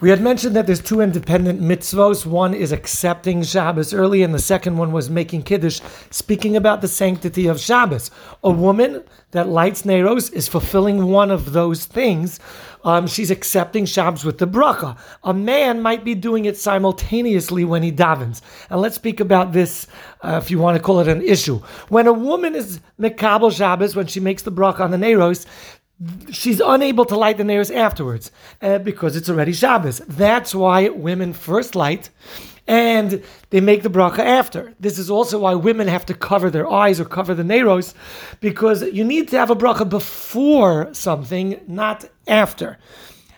We had mentioned that there's two independent mitzvos. One is accepting Shabbos early, and the second one was making Kiddush, speaking about the sanctity of Shabbos. A woman that lights Neros is fulfilling one of those things. Um, she's accepting Shabbos with the bracha. A man might be doing it simultaneously when he davens. And let's speak about this, uh, if you want to call it an issue. When a woman is Mekabel Shabbos, when she makes the bracha on the Neros, she's unable to light the neiros afterwards uh, because it's already Shabbos. That's why women first light and they make the bracha after. This is also why women have to cover their eyes or cover the neiros because you need to have a bracha before something, not after.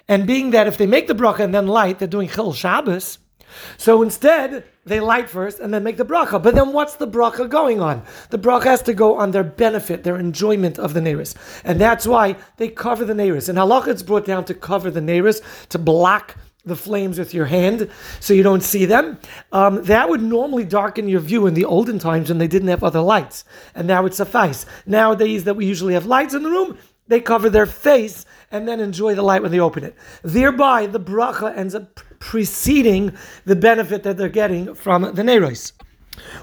And being that if they make the bracha and then light, they're doing chil Shabbos. So instead, they light first and then make the bracha. But then what's the bracha going on? The bracha has to go on their benefit, their enjoyment of the neiris. And that's why they cover the neiris. And halacha it's brought down to cover the neiris, to block the flames with your hand so you don't see them. Um, that would normally darken your view in the olden times when they didn't have other lights. And that would suffice. Nowadays that we usually have lights in the room, they cover their face and then enjoy the light when they open it. Thereby, the bracha ends up preceding the benefit that they're getting from the Neros.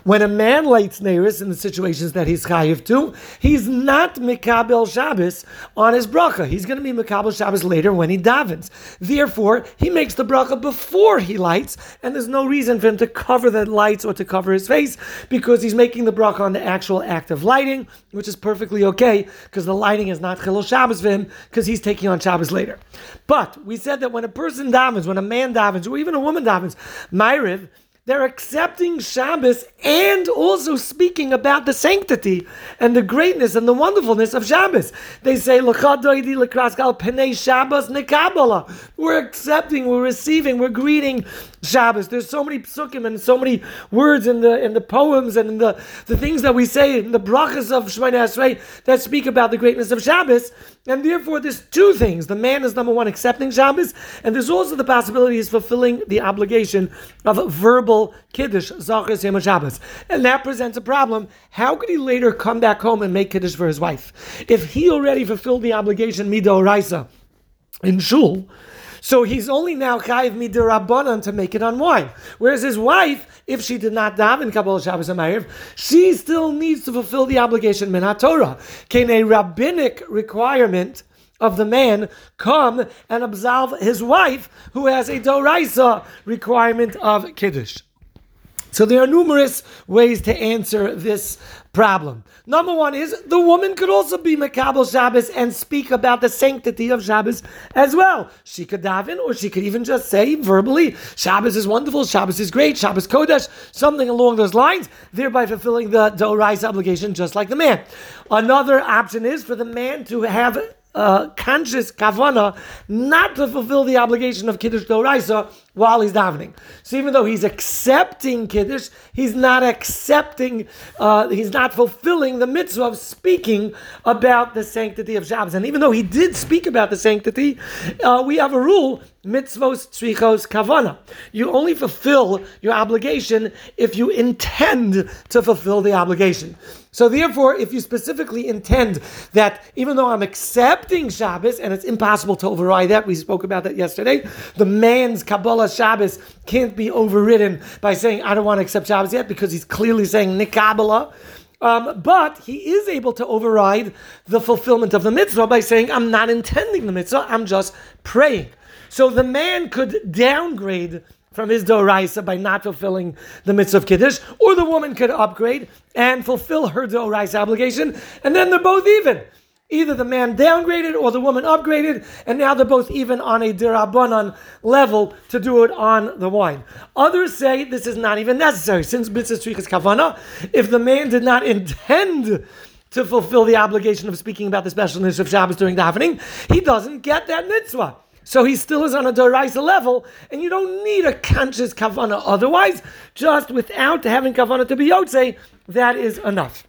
When a man lights Neris in the situations that he's chayiv to, he's not Mikabel Shabbos on his bracha. He's going to be Mikabel Shabbos later when he davens. Therefore, he makes the bracha before he lights, and there's no reason for him to cover the lights or to cover his face because he's making the bracha on the actual act of lighting, which is perfectly okay because the lighting is not Chilul Shabbos for him because he's taking on Shabbos later. But we said that when a person davens, when a man davens, or even a woman davens, Maariv, they're accepting Shabbos and also speaking about the sanctity and the greatness and the wonderfulness of Shabbos. They say, Shabbos. We're accepting, we're receiving, we're greeting Shabbos. There's so many psukim and so many words in the in the poems and in the, the things that we say in the brachas of Shemoneh Esrei that speak about the greatness of Shabbos. And therefore, there's two things. The man is number one, accepting Shabbos, and there's also the possibility he's fulfilling the obligation of verbal Kiddush, Zachor Yom Shabbos. And that presents a problem. How could he later come back home and make Kiddush for his wife? If he already fulfilled the obligation, midoraisa, in Shul, so he's only now chayiv midirabbanan to make it on wine. Whereas his wife, if she did not daven Kabbalah Shabbos and she still needs to fulfill the obligation min Torah. Can a rabbinic requirement of the man come and absolve his wife who has a doraisa requirement of kiddush? So there are numerous ways to answer this problem. Number one is the woman could also be Makabel Shabbos and speak about the sanctity of Shabbos as well. She could daven, or she could even just say verbally, Shabbos is wonderful, Shabbos is great, Shabbos Kodesh, something along those lines, thereby fulfilling the Dorais obligation just like the man. Another option is for the man to have uh, conscious kavana not to fulfill the obligation of kiddush doraisa while he's davening. So even though he's accepting kiddush, he's not accepting, uh, he's not fulfilling the mitzvah of speaking about the sanctity of Shabbos. And even though he did speak about the sanctity, uh, we have a rule mitzvos tzrichos kavana. You only fulfill your obligation if you intend to fulfill the obligation. So therefore, if you specifically intend that even though I'm accepting Shabbos, and it's impossible to override that, we spoke about that yesterday, the man's Kabbalah Shabbos can't be overridden by saying, I don't want to accept Shabbos yet, because he's clearly saying Nikabbalah. Um, but he is able to override the fulfillment of the mitzvah by saying, I'm not intending the mitzvah, I'm just praying. So the man could downgrade from his doraisa by not fulfilling the mitzvah of kiddush, or the woman could upgrade and fulfill her doraisa obligation, and then they're both even. Either the man downgraded or the woman upgraded, and now they're both even on a dirabanan level to do it on the wine. Others say this is not even necessary, since mitzvah is kavana. If the man did not intend to fulfill the obligation of speaking about the specialness of Shabbos during the davening, he doesn't get that mitzvah. So he still is on a Doraisa level, and you don't need a conscious kavana otherwise. Just without having kavana to be yotze, that is enough.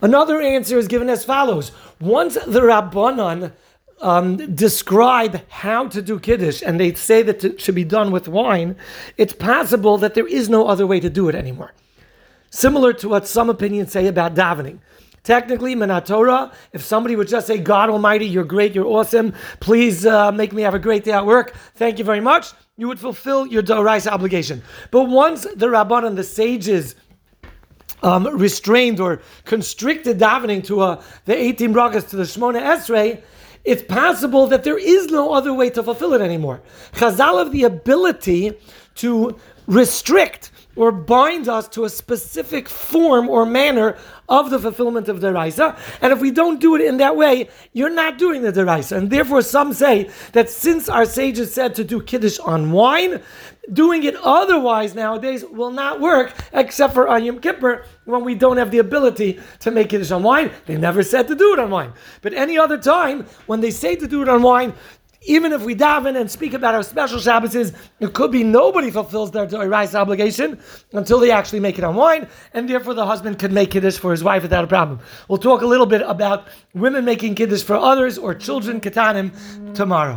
Another answer is given as follows: Once the Rabbanon um, describe how to do kiddush, and they say that it should be done with wine, it's possible that there is no other way to do it anymore. Similar to what some opinions say about davening. Technically, Minatora, if somebody would just say, God Almighty, you're great, you're awesome, please uh, make me have a great day at work, thank you very much, you would fulfill your Doraisa obligation. But once the Rabbanan the sages um, restrained or constricted davening to uh, the 18 brachas to the Shmona Esrei, it's possible that there is no other way to fulfill it anymore. Chazal have the ability to restrict or bind us to a specific form or manner of the fulfillment of the Raisa. And if we don't do it in that way, you're not doing the Raisa. And therefore, some say that since our sages said to do Kiddush on wine, doing it otherwise nowadays will not work except for on Yom Kippur when we don't have the ability to make Kiddush on wine. They never said to do it on wine. But any other time, when they say to do it on wine, even if we daven and speak about our special Shabbos it could be nobody fulfills their rice obligation until they actually make it on wine, and therefore the husband can make kiddush for his wife without a problem. We'll talk a little bit about women making kiddush for others or children katanim tomorrow.